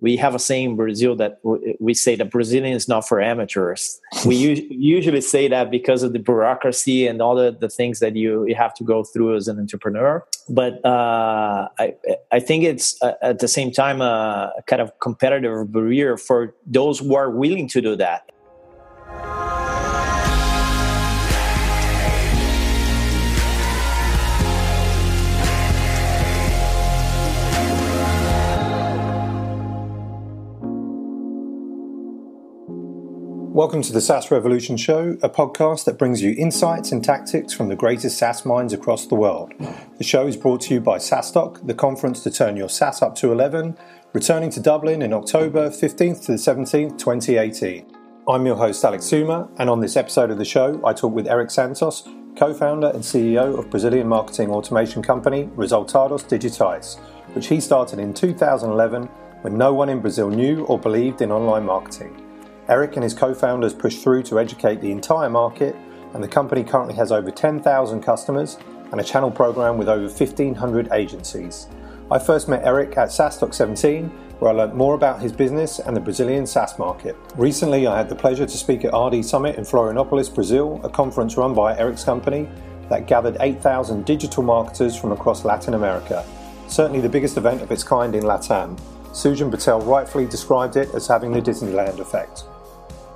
we have a saying in Brazil that we say that Brazilian is not for amateurs. we usually say that because of the bureaucracy and all the, the things that you, you have to go through as an entrepreneur. But uh, I, I think it's uh, at the same time a kind of competitive barrier for those who are willing to do that. Welcome to the SaaS Revolution Show, a podcast that brings you insights and tactics from the greatest SaaS minds across the world. The show is brought to you by SaaStock, the conference to turn your SaaS up to 11, returning to Dublin in October 15th to the 17th, 2018. I'm your host, Alex Theuma, and on this episode of the show, I talk with Eric Santos, co founder and CEO of Brazilian marketing automation company Resultados Digitais, which he started in 2011 when no one in Brazil knew or believed in online marketing. Eric and his co founders pushed through to educate the entire market, and the company currently has over 10,000 customers and a channel program with over 1,500 agencies. I first met Eric at SaaStock 17, where I learned more about his business and the Brazilian SaaS market. Recently, I had the pleasure to speak at RD Summit in Florianopolis, Brazil, a conference run by Eric's company that gathered 8,000 digital marketers from across Latin America. Certainly the biggest event of its kind in Latam. Sujan Patel rightfully described it as having the Disneyland effect.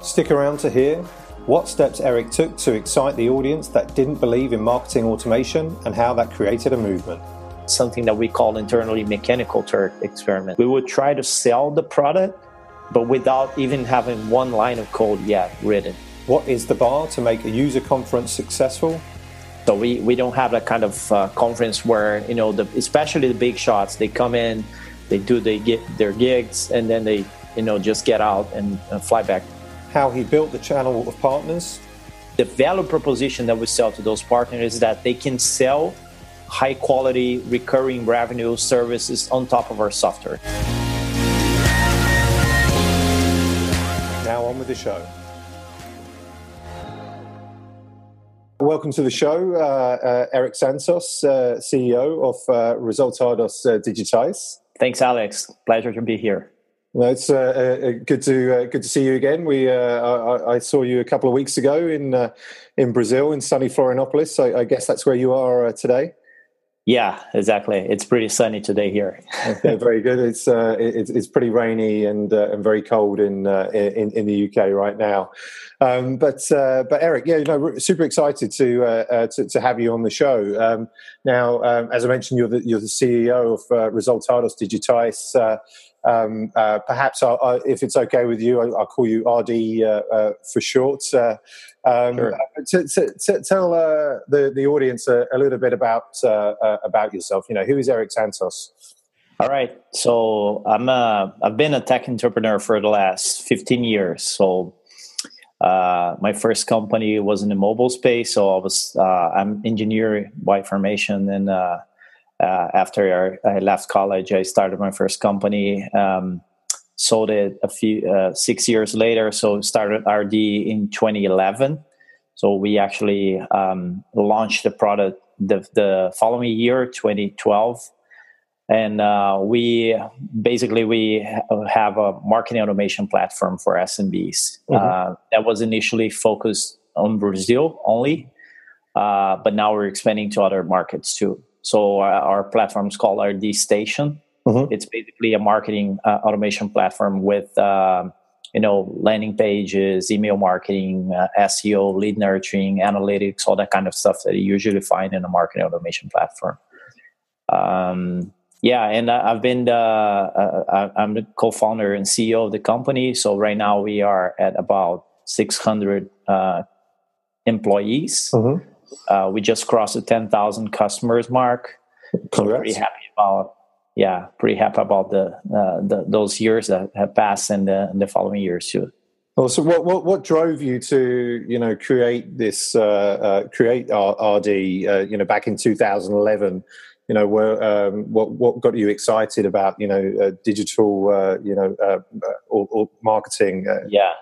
Stick around to hear what steps Eric took to excite the audience that didn't believe in marketing automation and how that created a movement. Something that we call internally mechanical Turk experiment. We would try to sell the product, but without even having one line of code yet written. What is the bar to make a user conference successful? So we, we don't have that kind of uh, conference where, you know, the, especially the big shots, they come in, they do they get their gigs, and then they, you know, just get out and uh, fly back how he built the channel of partners. The value proposition that we sell to those partners is that they can sell high quality recurring revenue services on top of our software. Now on with the show. Welcome to the show, uh, uh, Eric Santos, uh, CEO of uh, Resultados uh, Digitais. Thanks, Alex. Pleasure to be here. Well, it's uh, uh, good to uh, good to see you again. We uh, I, I, saw you a couple of weeks ago in uh, in Brazil in sunny Florianopolis. So I guess that's where you are uh, today. Yeah, exactly. It's pretty sunny today here. okay, very good. It's it's, it's pretty rainy and and very cold in in, in the UK right now. Um, but but Eric, yeah, you know, super excited to to, to, have you on the show. Um, now, um, as I mentioned, you're the you're the CEO of Resultados Digitais. Um, uh, perhaps I'll, i if it's okay with you, I'll, I'll call you RD uh, uh, for short. Uh, um, sure. to, to, to tell uh, the the audience a, a little bit about uh, about yourself. You know, who is Eric Santos? All right, so I'm a, I've been a tech entrepreneur for the last 15 years. So my first company was in the mobile space. So I was I'm engineer by formation and uh, after I left college, I started my first company. Um, sold it a few uh, six years later. So started RD in 2011. So we actually um, launched the product the, the following year, 2012 and uh, we basically we have a marketing automation platform for SMBs mm-hmm. uh, that was initially focused on Brazil only, uh, but now we're expanding to other markets too. So uh, our platform is called RD Station. Mm-hmm. It's basically a marketing uh, automation platform with um, you know landing pages, email marketing, uh, SEO, lead nurturing, analytics, all that kind of stuff that you usually find in a marketing automation platform. Um, yeah, and I've been the uh, I'm the co-founder and CEO of the company. So right now we are at about 600 uh, employees. Mm-hmm. Uh, we just crossed the 10,000 customers mark. So pretty happy about, yeah, pretty happy about the, uh, the those years that have passed and the, and the following years too. Well, so what, what, what drove you to you know create this uh, uh, create RD uh, you know back in 2011? You know, where, um, what what got you excited about you know uh, digital uh, you know uh, or, or, marketing? yeah,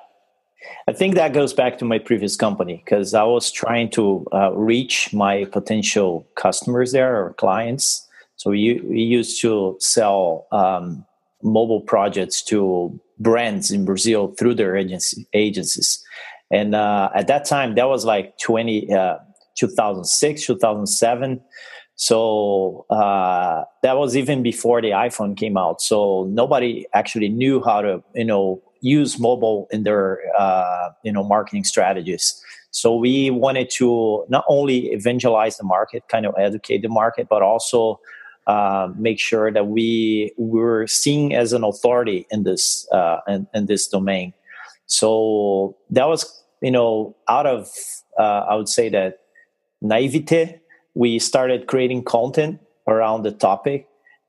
I think that goes back to my previous company because I was trying to uh, reach my potential customers there or clients. So we, we used to sell um, mobile projects to brands in Brazil through their agency, agencies. And uh, at that time, that was like 20, uh, 2006, 2007. So uh, that was even before the iPhone came out. So nobody actually knew how to, you know, use mobile in their, uh, you know, marketing strategies. So we wanted to not only evangelize the market, kind of educate the market, but also uh, make sure that we were seen as an authority in this uh, in, in, this domain. So that was, you know, out of uh, I would say that naivete, we started creating content around the topic,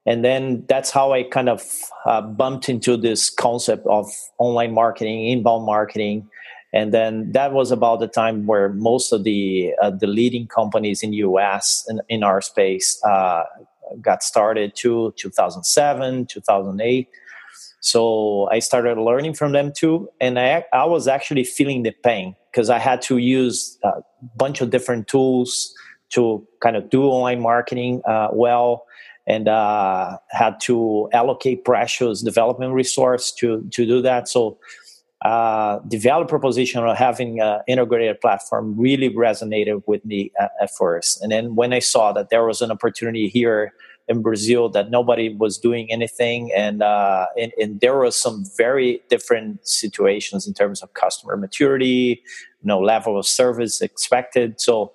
and then that's how I kind of uh, bumped into this concept of online marketing, inbound marketing. And then that was about the time where most of the uh, the leading companies in U.S. in, in our space uh, got started to 2007 2008 so i started learning from them too and i, I was actually feeling the pain because i had to use a bunch of different tools to kind of do online marketing uh, well and uh, had to allocate precious development resource to to do that so uh, the value proposition of having an integrated platform really resonated with me at, at, first. And then when I saw that there was an opportunity here in Brazil that nobody was doing anything, and, uh, and, and there was some very different situations in terms of customer maturity, you know, level of service expected. So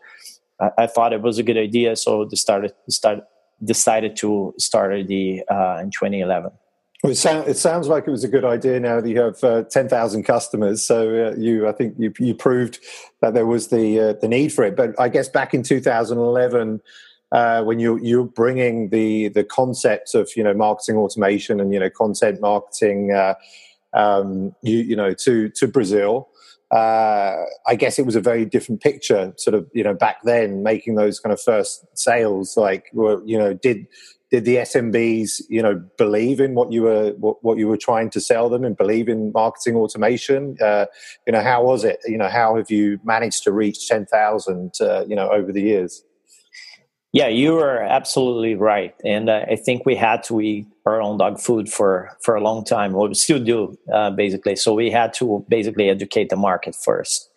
I, I thought it was a good idea. So they started start, decided to start the uh, in 2011. Well, it, sound, it, sounds like it was a good idea now that you have uh, 10,000 customers. So uh, you, I think you, you, proved that there was the, uh, the need for it. But I guess back in 2011, uh, when you, you're bringing the, the concepts of, you know, marketing automation and, you know, content marketing, uh, um, you, you know, to, to Brazil, uh, I guess it was a very different picture, sort of, you know, back then, making those kind of first sales. Like, you know, did did the SMBs, you know, believe in what you were what, what you were trying to sell them and believe in marketing automation? Uh, you know, how was it? You know, how have you managed to reach ten thousand? Uh, you know, over the years. Yeah, you are absolutely right, and uh, I think we had to eat our own dog food for for a long time. Well, we still do, uh, basically. So we had to basically educate the market first,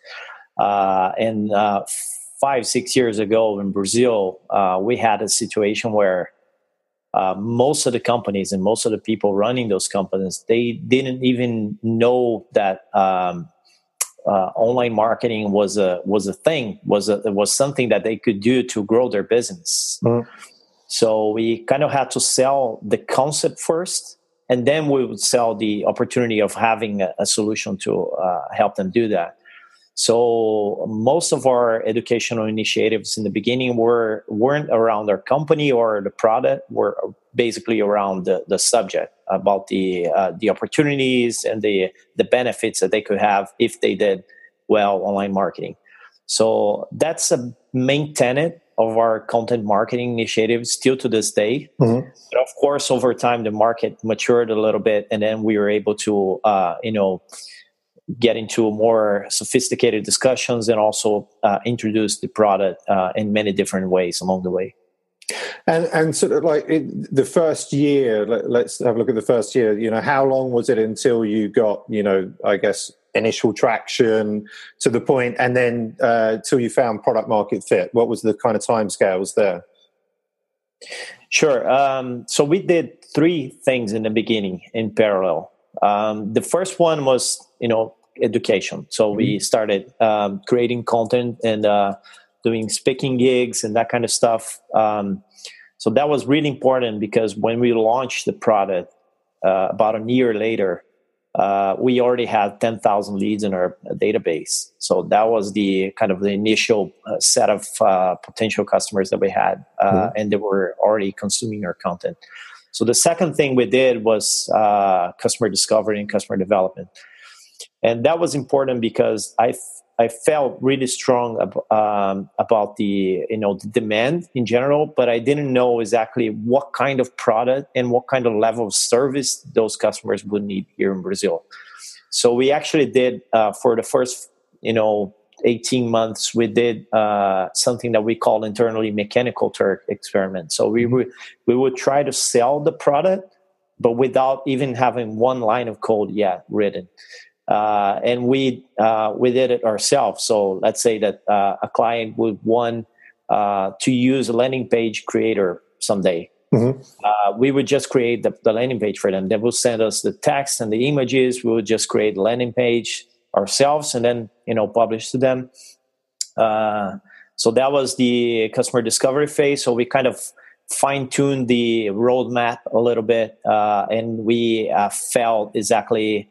uh, and uh, five six years ago in Brazil, we had a situation where uh, most of the companies and most of the people running those companies they didn't even know that um, uh, online marketing was a was a thing was a was something that they could do to grow their business mm-hmm. so we kind of had to sell the concept first and then we would sell the opportunity of having a, a solution to uh, help them do that so most of our educational initiatives in the beginning were weren't around our company or the product, were basically around the, the subject about the uh, the opportunities and the the benefits that they could have if they did well online marketing. So that's a main tenet of our content marketing initiative still to this day. Mm-hmm. But of course, over time, the market matured a little bit, and then we were able to, uh, you know, get into more sophisticated discussions and also uh, introduce the product uh, in many different ways along the way. And and sort of like the first year, let, us have a look at the first year. You know, how long was it until you got, you know, I guess initial traction to the point, and then uh, till you found product market fit? What was the kind of time scales there? Sure. Um, so we did three things in the beginning in parallel. Um, the first one was, you know, education. So mm-hmm. we started um, creating content and uh, doing speaking gigs and that kind of stuff. Um, so that was really important because when we launched the product uh, about a year later, uh, we already had 10,000 leads in our database. So that was the kind of the initial uh, set of uh, potential customers that we had, uh, mm-hmm. and they were already consuming our content. So the second thing we did was uh, customer discovery and customer development and that was important because I I felt really strong ab- um, about the you know the demand in general, but I didn't know exactly what kind of product and what kind of level of service those customers would need here in Brazil. So we actually did uh, for the first you know 18 months we did uh, something that we call internally mechanical turk experiment. So we mm-hmm. would we would try to sell the product but without even having one line of code yet written. Uh, and we uh, we did it ourselves. So let's say that uh, a client would want uh, to use a landing page creator someday. Mm-hmm. Uh, we would just create the, the, landing page for them. They will send us the text and the images. We would just create a landing page ourselves and then you know publish to them. Uh, so that was the customer discovery phase. So we kind of fine tuned the roadmap a little bit, uh, and we uh, felt exactly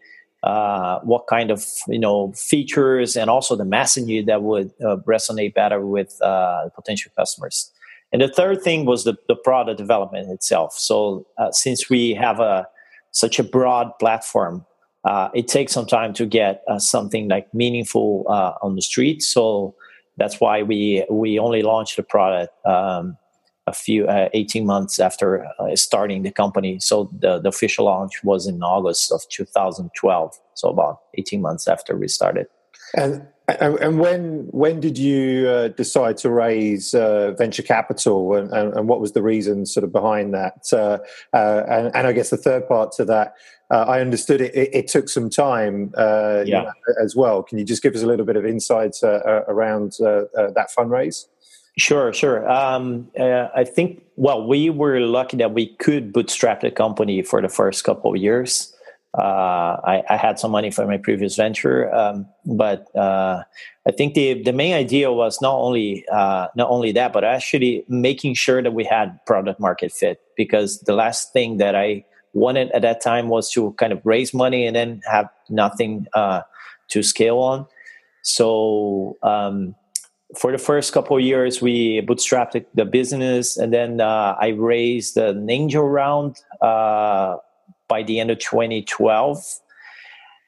uh, what kind of you know features and also the messaging that would uh, resonate better with uh, potential customers. And the third thing was the, the product development itself. So uh, since we have a such a broad platform, it takes some time to get something like meaningful on the street. So that's why we we only launched the product um, a few uh, 18 months after uh, starting the company so the, the official launch was in august of 2012 so about 18 months after we started and and when when did you uh, decide to raise uh, venture capital, and, and, and, what was the reason sort of behind that? Uh, uh and, and, I guess the third part to that, uh, I understood it, it, it, took some time uh, yeah. know, as well. Can you just give us a little bit of insight around that fundraise? Sure, sure. Um, I think well, we were lucky that we could bootstrap the company for the first couple of years. Uh, I, I, had some money from my previous venture, um, but uh, I think the the main idea was not only uh, not only that, but actually making sure that we had product market fit. Because the last thing that I wanted at that time was to kind of raise money and then have nothing uh, to scale on. So um, for the first couple of years, we bootstrapped the business, and then uh, I raised an angel round uh, by the end of 2012.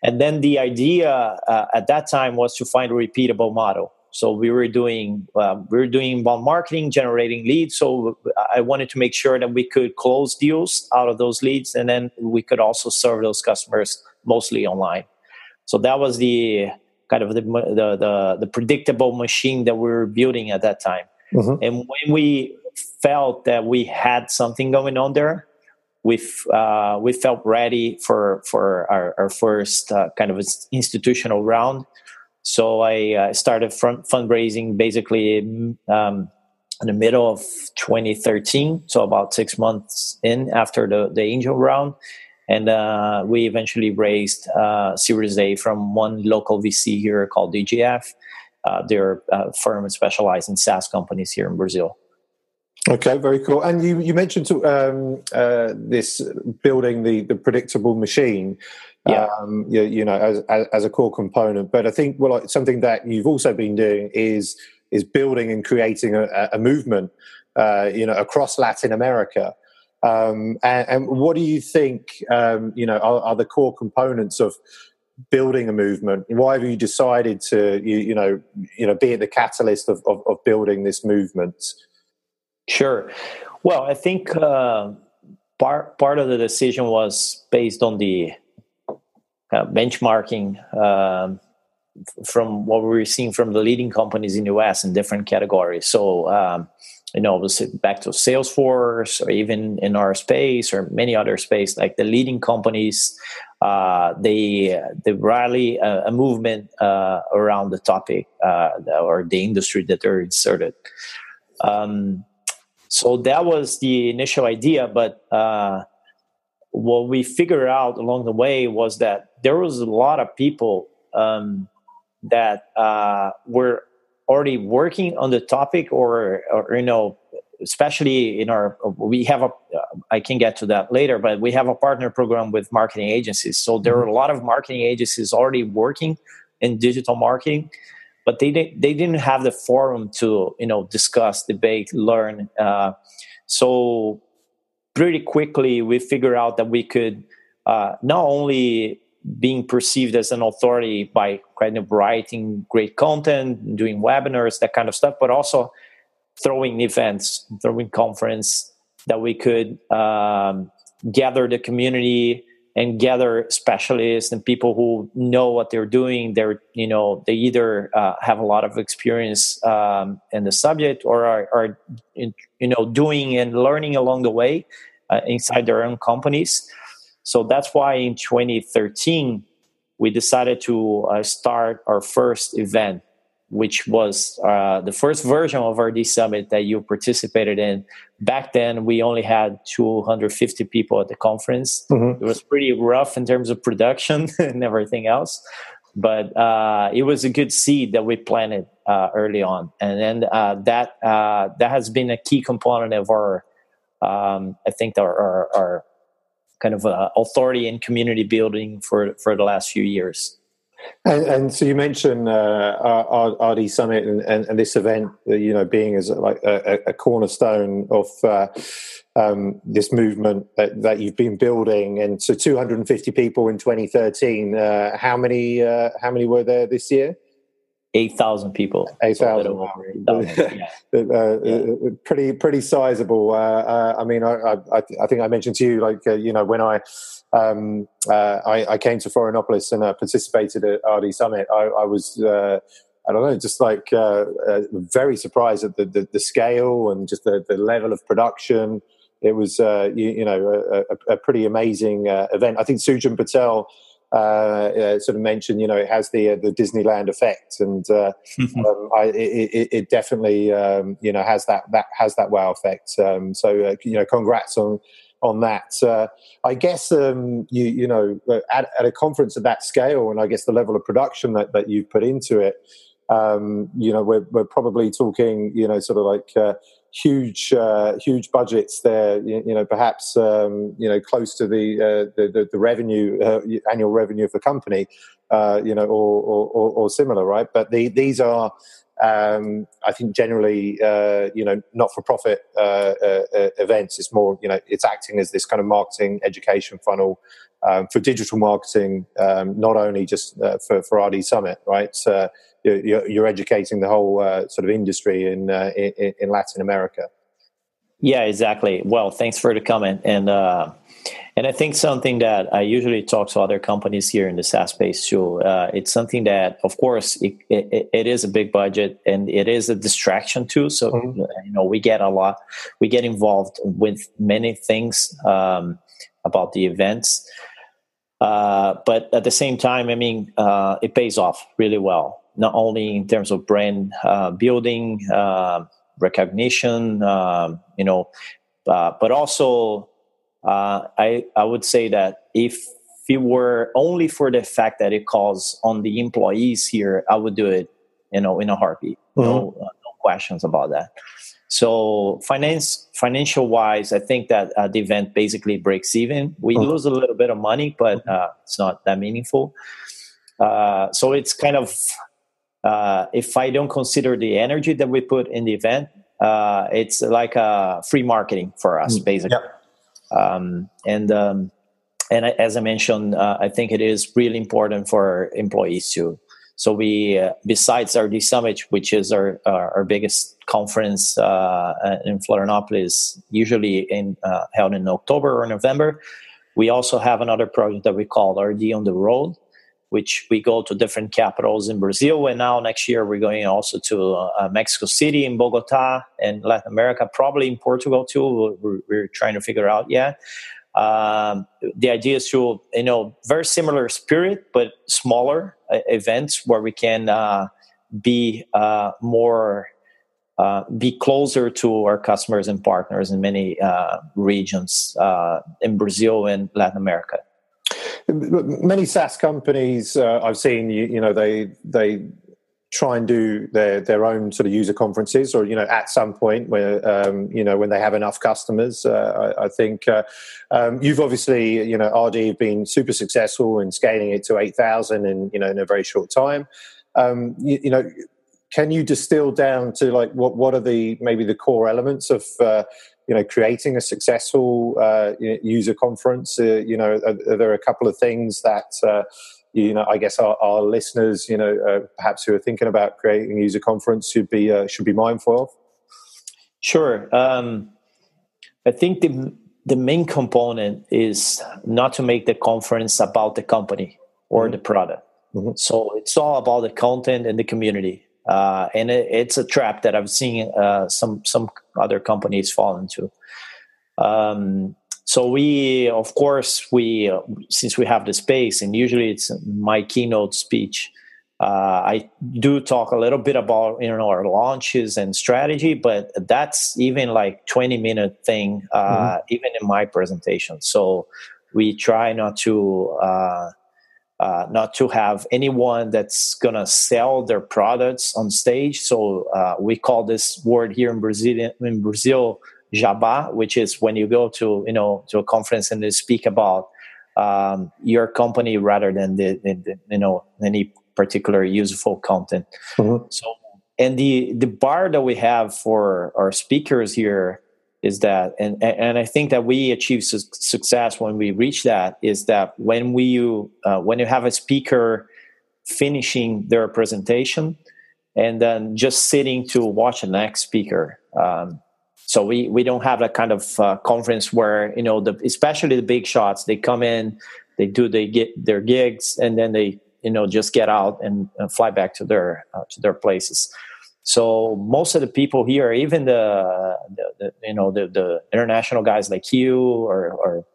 And then the idea uh, at that time was to find a repeatable model. So we were doing um, we were doing inbound marketing, generating leads. So I wanted to make sure that we could close deals out of those leads, and then we could also serve those customers mostly online. So that was the kind of the the the, the predictable machine that we were building at that time. Mm-hmm. And when we felt that we had something going on there, we uh, we felt ready for for our, our first uh, kind of institutional round. So I uh, started front fundraising basically um, in the middle of 2013, so about six months in after the, the angel round. And uh, we eventually raised uh, Series A from one local VC here called DGF. Uh, they're a firm specialized in SaaS companies here in Brazil. Okay, very cool. And you, you mentioned um, uh, this building the, the predictable machine, yeah. um, you, you, know, as, as, as, a core component. But I think well, something that you've also been doing is is building and creating a, a movement, uh, you know, across Latin America. Um, and, and, what do you think, um, you know, are, are, the core components of building a movement? Why have you decided to, you, you know, you know, be at the catalyst of, of, of building this movement? Sure. Well, I think uh, part part of the decision was based on the uh, benchmarking um, from what we were seeing from the leading companies in the US in different categories. So, um, you know, back to Salesforce or even in our space or many other space, like the leading companies, uh, they they rally a, a movement uh, around the topic uh, or the industry that they're inserted. Um, so that was the initial idea, but uh, what we figured out along the way was that there was a lot of people um, that uh, were already working on the topic, or, or you know, especially in our we have a i can get to that later but we have a partner program with marketing agencies. So there are a lot of marketing agencies already working in digital marketing but they didn't they didn't have the forum to you know discuss debate learn uh, so pretty quickly we figured out that we could uh, not only being perceived as an authority by kind of writing great content doing webinars that kind of stuff but also throwing events throwing conference that we could um, gather the community and gather specialists and people who know what they're doing. They're, you know, they either uh, have a lot of experience um, in the subject or are, are you know, doing and learning along the way uh, inside their own companies. So that's why in 2013 we decided to uh, start our first event, which was uh, the first version of RD Summit that you participated in. Back then, we only had 250 people at the conference. Mm-hmm. It was pretty rough in terms of production and everything else, but uh, it was a good seed that we planted uh, early on, and then uh, that uh, that has been a key component of our, um, I think, our, our, our kind of uh, authority and community building for for the last few years. And, and so you mentioned uh, RD Summit and, and, and, this event, uh, you know, being as like a, a cornerstone of uh, um, this movement that, that you've been building. And so 250 people in 2013. Uh, how many? Uh, how many were there this year? Eight thousand people. Eight thousand. yeah. uh, yeah. Pretty pretty sizable. Uh, uh, I mean, I, I, I think I mentioned to you like uh, you know when I. Um, uh, I, I, came to Florianopolis and uh, participated at RD Summit. I, I was I don't know, just like very surprised at the, the, the, scale and just the, the level of production. It was, you, you, know, a, a pretty amazing event. I think Sujan Patel uh, uh, sort of mentioned, you know, it has the uh, the Disneyland effect, and uh, um, I, it, it, definitely, um, you know, has that that has that wow effect. Um, so, uh, you know, congrats on on that. Uh, I guess um, you you know at, at, a conference of that scale, and I guess the level of production that, that you've put into it, um, you know, we're we're probably talking, you know, sort of like huge uh, huge budgets there you, you know perhaps um, you know close to the uh, the, the, the, revenue uh, annual revenue of the company uh, you know or, or, or, similar right? But the, these are um, I think generally uh, you know not for profit uh, events. It's more you know it's acting as this kind of marketing education funnel um, for digital marketing um, not only just for for RD Summit right you're, you're educating the whole uh, sort of industry in, uh, in, in Latin America. Yeah, exactly. Well, thanks for the comment, and uh, and I think something that I usually talk to other companies here in the SaaS space too. Uh, it's something that, of course, it, it, it is a big budget and it is a distraction too. So mm-hmm. you know, we get a lot, we get involved with many things um, about the events. Uh, but at the same time, I mean, uh, it pays off really well not only in terms of brand uh, building, uh, recognition, uh, you know, uh, but also uh, I I would say that if it were only for the fact that it calls on the employees here, I would do it, you know, in a heartbeat. Mm-hmm. No, no questions about that. So finance, financial wise, I think that uh, the event basically breaks even. We mm-hmm. lose a little bit of money, but uh, it's not that meaningful. Uh, so it's kind of uh, if I don't consider the energy that we put in the event, uh, it's like a free marketing for us, mm, basically. Um, and um, and as I mentioned, uh, I think it is really important for employees too. So we, uh, besides RD Summit, which is our our, our biggest conference uh, in Florianopolis, usually in uh, held in October or November, we also have another project that we call RD on the Road which we go to different capitals in Brazil. And now next year, we're going also to uh, Mexico City, in Bogota, and Latin America, probably in Portugal too. We're, we're trying to figure out yet. Um, the idea is to, you know, very similar spirit, but smaller uh, events where we can uh, be uh, more. Uh, be closer to our customers and partners in many uh, regions in Brazil and Latin America many SaaS companies uh, I've seen, you, you, know, they they try and do their their own sort of user conferences, or you know, at some point where um, you know when they have enough customers. Uh, I, I, think uh, um, you've obviously, you know, RD have been super successful in scaling it to eight thousand in you know in a very short time. Um, you, you, know. Can you distill down to like what what are the maybe the core elements of uh, you know creating a successful uh, user conference uh, you know are, are, there a couple of things that uh, you know i guess our, our listeners you know uh, perhaps who are thinking about creating a user conference should be uh, should be mindful of sure um, i think the the main component is not to make the conference about the company or mm-hmm. the product mm-hmm. so it's all about the content and the community uh, and it, it's a trap that I've seen uh, some some other companies fall into. Um, so we of course we uh, since we have the space and usually it's my keynote speech uh, I do talk a little bit about you know our launches and strategy, but that's even like twenty minute thing, uh, mm-hmm. even in my presentation. So we try not to uh, not to have anyone that's gonna sell their products on stage. So uh, we call this word here in Brazil in Brazil jabá, which is when you go to you know to a conference and they speak about um, your company rather than the, the, the you know any particular useful content. Mm-hmm. So, and the the bar that we have for our speakers here is that, and and I think that we achieve su- success when we reach that is that when we uh, when you have a speaker finishing their presentation and then just sitting to watch the next speaker. Um, so we we don't have that kind of uh, conference where you know the especially the big shots they come in they do they get their gigs and then they you know just get out and, fly back to their uh, to their places so most of the people here even the, the, the, you know the, the international guys like you or or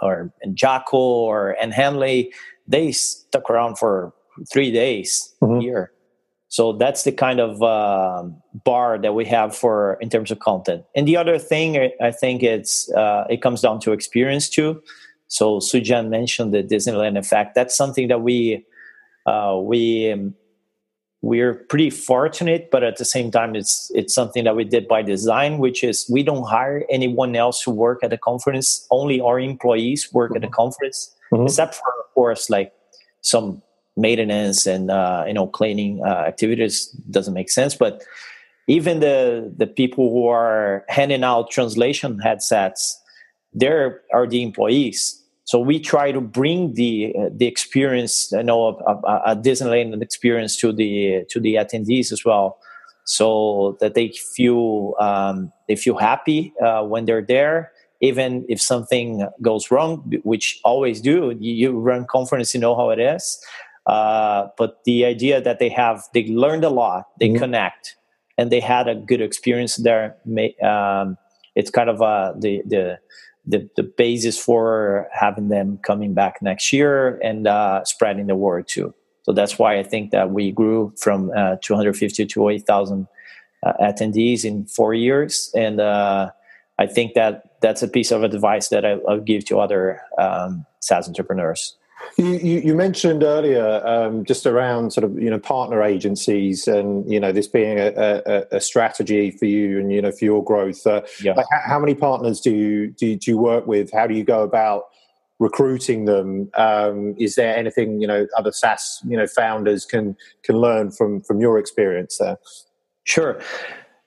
or and Jaco or and Henley they stuck around for three days mm-hmm. here so that's the kind of uh, bar that we have for in terms of content and the other thing i think it's uh, it comes down to experience too so Sujan mentioned the Disneyland effect. That's something that we uh, we um, we're pretty fortunate, but at the same time, it's it's something that we did by design, which is we don't hire anyone else to work at the conference. Only our employees work mm-hmm. at the conference, mm-hmm. except for of course like some maintenance and uh, you know cleaning uh, activities. Doesn't make sense, but even the the people who are handing out translation headsets, there are the employees so we try to bring the uh, the experience, you know, a, a, Disneyland experience to the to the attendees as well, so that they feel um, they feel happy uh, when they're there. Even if something goes wrong, which always do, you, you run conference, you know how it is. Uh, but the idea that they have, they learned a lot, they mm-hmm. connect, and they had a good experience there. Um, it's kind of uh, the the the, the basis for having them coming back next year and uh, spreading the word too. So that's why I think that we grew from uh, 250 to 8,000 uh, attendees in four years. And uh, I think that that's a piece of advice that I, will give to other um, SaaS entrepreneurs. You, you, mentioned earlier um, just around sort of you know partner agencies and you know this being a, a, a strategy for you and you know for your growth. Uh, yeah. Like how, many partners do you, do you, do you work with? How do you go about recruiting them? Um, is there anything you know other SaaS you know founders can can learn from from your experience there? Sure.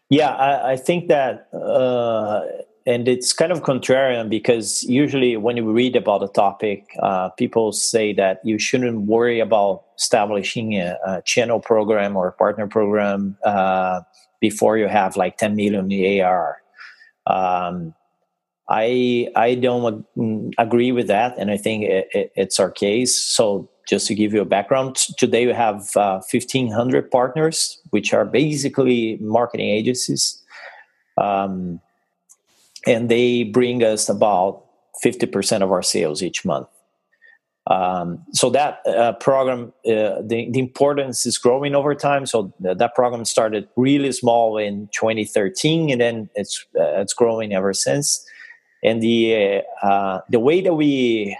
Yeah, I, I think that. Uh, and it's kind of contrarian because usually when you read about a topic, uh, people say that you shouldn't worry about establishing a, a channel program or a partner program uh, before you have like 10 million AR. Um, I I don't agree with that, and I think it, it, it's our case. So just to give you a background, today we have uh, 1,500 partners, which are basically marketing agencies. Um, and they bring us about 50% of our sales each month. Um, so that uh, program, uh, the, the, importance is growing over time. So th- that program started really small in 2013, and then it's uh, it's growing ever since. And the uh, the way that we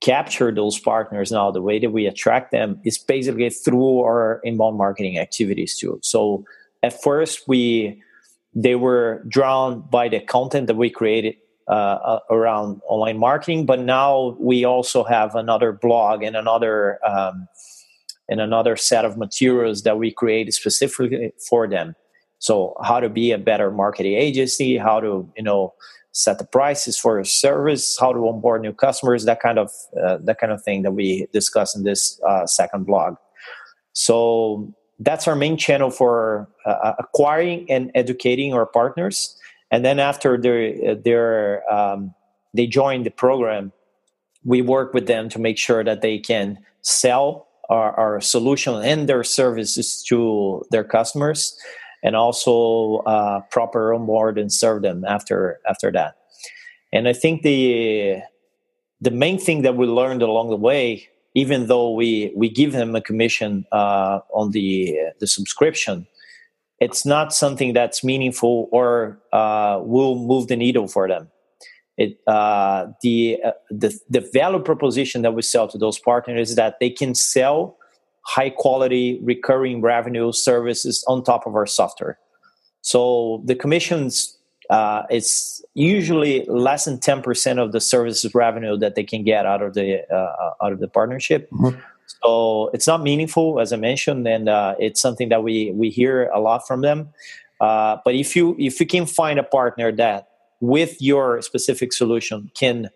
capture those partners now, the way that we attract them, is basically through our inbound marketing activities too. So at first we they were drawn by the content that we created uh, uh, around online marketing but now we also have another blog and another um, and another set of materials that we created specifically for them. So how to be a better marketing agency how to you know set the prices for a service how to onboard new customers that kind of uh, that kind of thing that we discuss in this uh, second blog. So that's our main channel for uh, uh, acquiring and educating our partners. And then after they're um, they join the program, we work with them to make sure that they can sell our, our solution and their services to their customers, and also uh, proper onboard and serve them after after that. And I think the the main thing that we learned along the way, even though we we give them a commission uh, on the the subscription, it's not something that's meaningful or uh, will move the needle for them. It uh, the uh, the the value proposition that we sell to those partners is that they can sell high quality recurring revenue services on top of our software. So the commissions uh, it's usually less than 10% of the services revenue that they can get out of the uh, out of the partnership. Mm-hmm. So it's not meaningful, as I mentioned, and uh, it's something that we we hear a lot from them. Uh, but if you if you can find a partner that with your specific solution can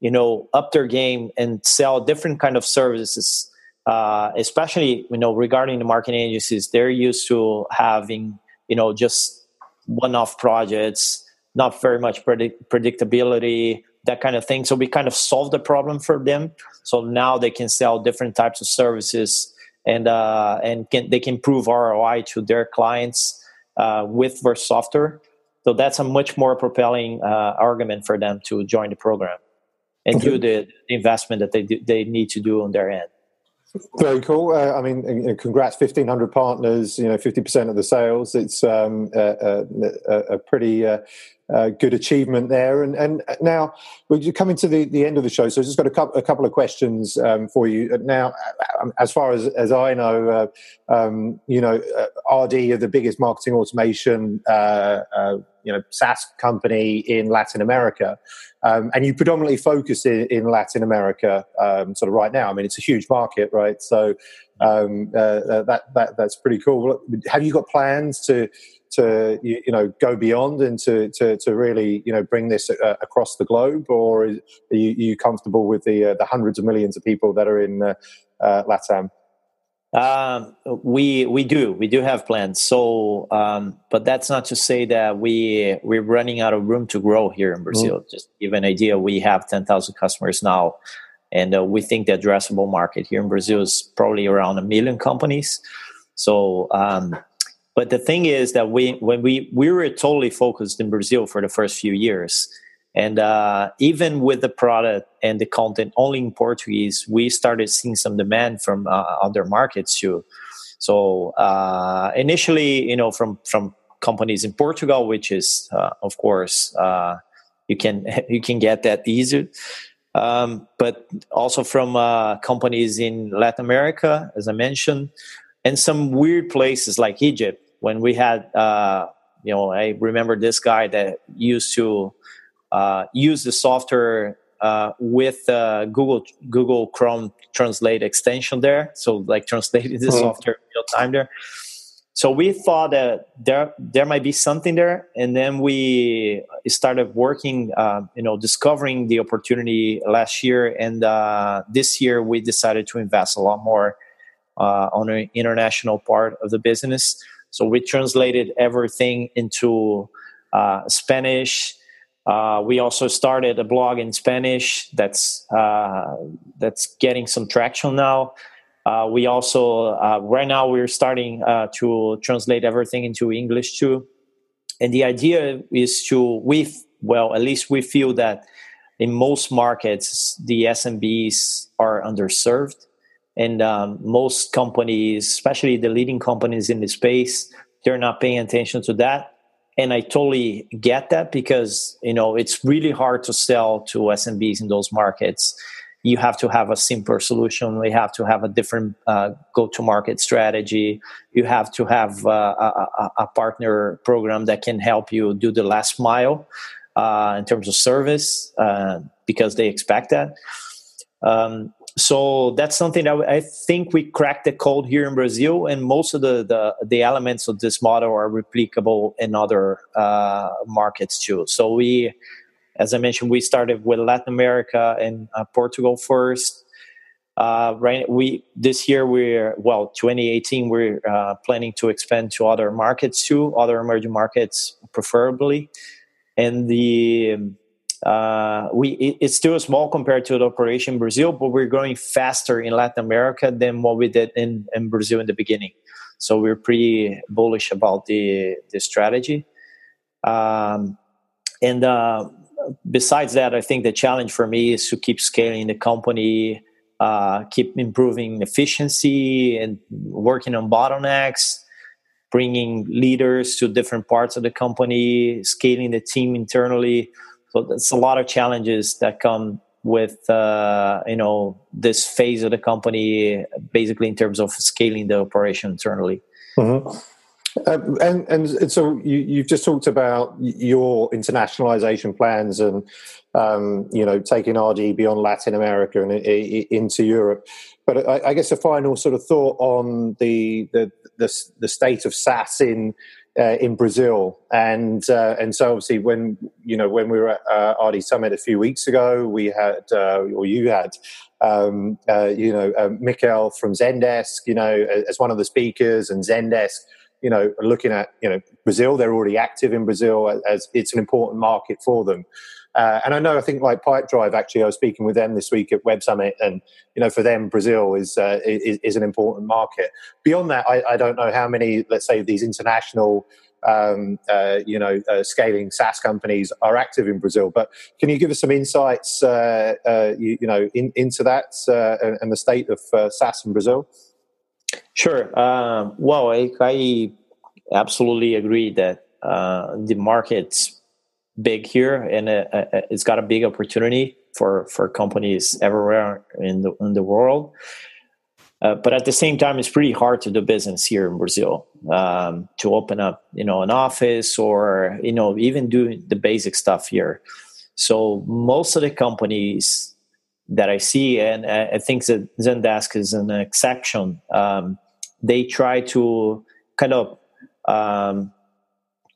you know up their game and sell different kind of services uh, especially you know regarding the marketing agencies they're used to having you know just one-off projects not very much predict- predictability that kind of thing. So we kind of solve the problem for them. So now they can sell different types of services and uh, and can, they can prove roi to their clients uh, with their software. So that's a much more propelling uh, argument for them to join the program and okay. do the, the investment that they do, they need to do on their end very cool. Uh, I mean, congrats, fifteen hundred partners. You know, fifty percent of the sales. It's um, a, a, a, pretty uh, uh, good achievement there. And and now we're coming to the, the end of the show, so I've just got a couple, a couple of questions um, for you. Now, um, as far as as I know, uh, um, you know, uh, RD are the biggest marketing automation. Uh, you know, SaaS company in Latin America. Um, and you predominantly focus in, in Latin America, um, sort of right now. I mean, it's a huge market, right? So um, uh, uh that, that that's pretty cool. Have you got plans to to you, you know go beyond and to, to, to really you know bring this uh, across the globe, or are you, are you comfortable with the uh, the hundreds of millions of people that are in uh, uh, Um, we we do we do have plans. So, um, but that's not to say that we we're running out of room to grow here in Brazil. Mm. Just give an idea, we have ten thousand customers now, and uh, we think the addressable market here in Brazil is probably around a million companies. So, um, but the thing is that we when we we were totally focused in Brazil for the first few years and uh, even with the product and the content only in Portuguese, we started seeing some demand from uh, other markets too. So uh, initially, you know, from from companies in Portugal, which is uh, of course uh, you can you can get that easier. um, but also from uh, companies in Latin America, as I mentioned, and some weird places like Egypt. When we had, you know, I remember this guy that used to use the software uh, with uh, Google Google Chrome Translate extension there, so like translating the mm-hmm. software real time there. So we thought that there there might be something there, and then we started working, uh, you know, discovering the opportunity last year, and uh, this year we decided to invest a lot more uh, on an international part of the business. So we translated everything into Spanish uh, we also started a blog in Spanish that's uh, that's getting some traction now. Uh, we also uh, right now we're starting uh, to translate everything into English too, and the idea is to we well at least we feel that in most markets the SMBs are underserved, and um, most companies, especially the leading companies in the space, they're not paying attention to that and I totally get that because you know it's really hard to sell to SMBs in those markets. You have to have a simpler solution. We have to have a different uh, go-to-market strategy. You have to have uh, a, a, partner program that can help you do the last mile uh, in terms of service uh, because they expect that. Um, so that's something that I think we cracked the code here in Brazil, and most of the the, the elements of this model are replicable in other uh, markets too. So we, as I mentioned, we started with Latin America and uh, Portugal first. Uh, right, we this year we're well, 2018 we're uh, planning to expand to other markets too, other emerging markets preferably, and the uh, we it, it's still small compared to the operation in Brazil, but we're growing faster in Latin America than what we did in, in Brazil in the beginning. So we're pretty bullish about the the strategy. Um, and uh, besides that, I think the challenge for me is to keep scaling the company, uh, keep improving efficiency, and working on bottlenecks, bringing leaders to different parts of the company, scaling the team internally. So that's a lot of challenges that come with uh, you know this phase of the company, basically in terms of scaling the operation internally. Mm-hmm. Um, and, and so you, have just talked about your internationalization plans and um, you know taking RD beyond Latin America and into Europe. But I, I, guess a final sort of thought on the the the, the state of SaaS in uh, in Brazil, and uh, and so obviously when you know when we were at uh, RD Summit a few weeks ago, we had uh, or you had um, uh, you know uh, from Zendesk, you know as one of the speakers, and Zendesk, you know looking at you know Brazil, they're already active in Brazil as it's an important market for them. Uh, and I know, I think like Pipedrive, actually, I was speaking with them this week at Web Summit, and you know, for them, Brazil is uh, is, is, an important market. Beyond that, I, I, don't know how many, let's say, these international, um, uh, you know, uh, scaling SaaS companies are active in Brazil. But can you give us some insights, uh, uh, you, you, know, in, into that and, and, the state of SaaS in Brazil? Sure. Um, well, I, I, absolutely agree that the markets big here, and uh, uh, uh, it's got a big opportunity for for companies everywhere in the in the world. Uh, but at the same time, it's pretty hard to do business here in Brazil. Um, to open up, you know, an office or you know even do the basic stuff here. So most of the companies that I see, and I think that Zendesk is an exception. Um, they try to kind of um,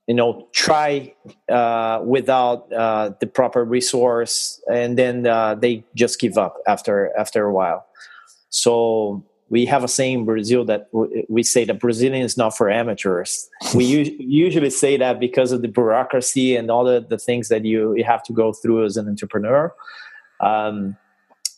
you know try uh, without uh, the proper resource and then uh, they just give up after after a while. So we have a saying in brazil that we say that brazilian is not for amateurs. We usually say that because of the bureaucracy and all the, the things that you, you have to go through as an entrepreneur. Um,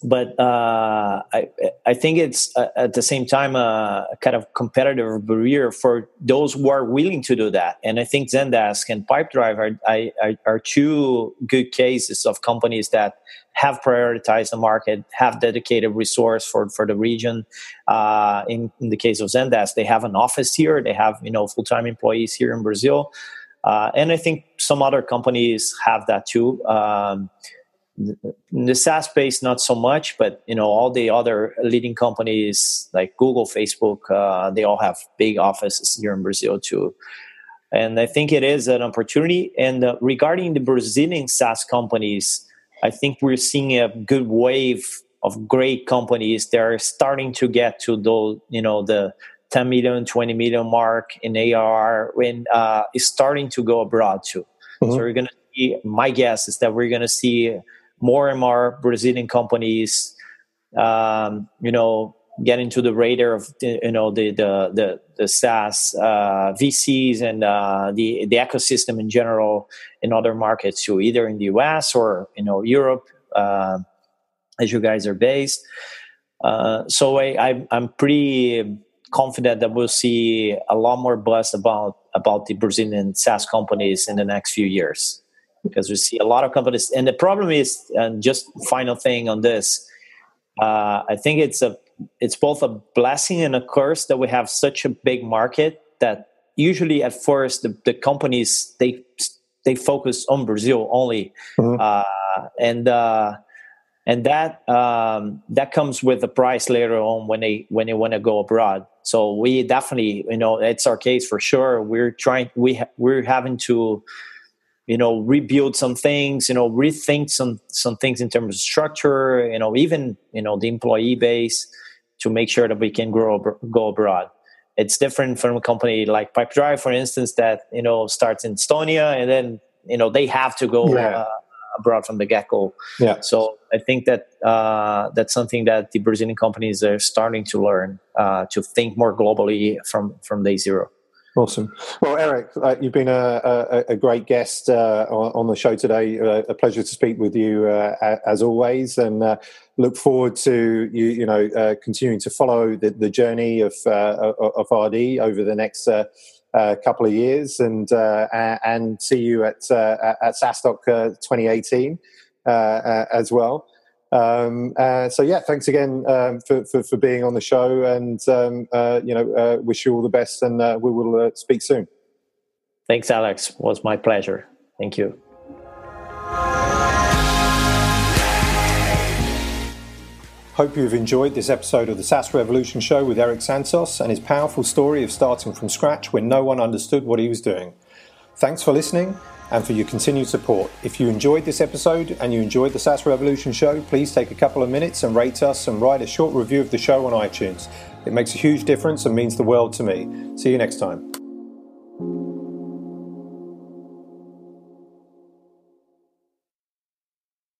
but uh, I, I think it's uh, at the same time a, a, kind of competitive barrier for those who are willing to do that. And I think Zendesk and Pipedrive are, are, are two good cases of companies that have prioritized the market, have dedicated resource for, for the region. Uh, in, in the case of Zendesk, they have an office here. They have you know full time employees here in Brazil, uh, and I think some other companies have that too. Um, the SaaS space, not so much, but you know, all the other leading companies like Google, Facebook, uh, they all have big offices here in Brazil too. And I think it is an opportunity. And uh, regarding the Brazilian SaaS companies, I think we're seeing a good wave of great companies that are starting to get to the, you know, the 10 million, 20 million mark in ARR when uh, it's starting to go abroad too. Mm-hmm. So we're going to see, my guess is that we're going to see more and more Brazilian companies, um, you know, get into the radar of you know the the the, the SaaS uh, VCs and uh, the the ecosystem in general in other markets too, either in the US or you know Europe, uh, as you guys are based. Uh, so I I'm pretty confident that we'll see a lot more buzz about about the Brazilian SaaS companies in the next few years because we see a lot of companies and the problem is and just final thing on this uh, i think it's a it's both a blessing and a curse that we have such a big market that usually at first the, the companies they they focus on brazil only. Mm-hmm. uh, and uh, and that um, that comes with a price later on when they when they want to go abroad. So we definitely you know it's our case for sure. We're trying we ha- we're having to you know rebuild some things you know rethink some some things in terms of structure you know even you know the employee base to make sure that we can grow go abroad. It's different from a company like Pipedrive for instance that you know starts in estonia and then you know they have to go yeah. uh, abroad from the get-go. Yeah. So i think that uh, that's something that the brazilian companies are starting to learn uh, to think more globally from from day zero Awesome. Well, Eric, uh, you've been a, a, a great guest uh, on, the show today. Uh, a pleasure to speak with you uh, as always, and uh, look forward to you. You know, uh, continuing to follow the, the journey of of RD over the next couple of years, and and see you at at SaaStock 2018 as well. Um, so yeah, thanks again um, for, for, for being on the show, and um, you know, wish you all the best, and we will speak soon. Thanks, Alex. It was my pleasure. Thank you. Hope you've enjoyed this episode of the SaaS Revolution Show with Eric Santos and his powerful story of starting from scratch when no one understood what he was doing. Thanks for listening and for your continued support. If you enjoyed this episode and you enjoyed the SaaS Revolution Show, please take a couple of minutes and rate us and write a short review of the show on iTunes. It makes a huge difference and means the world to me. See you next time.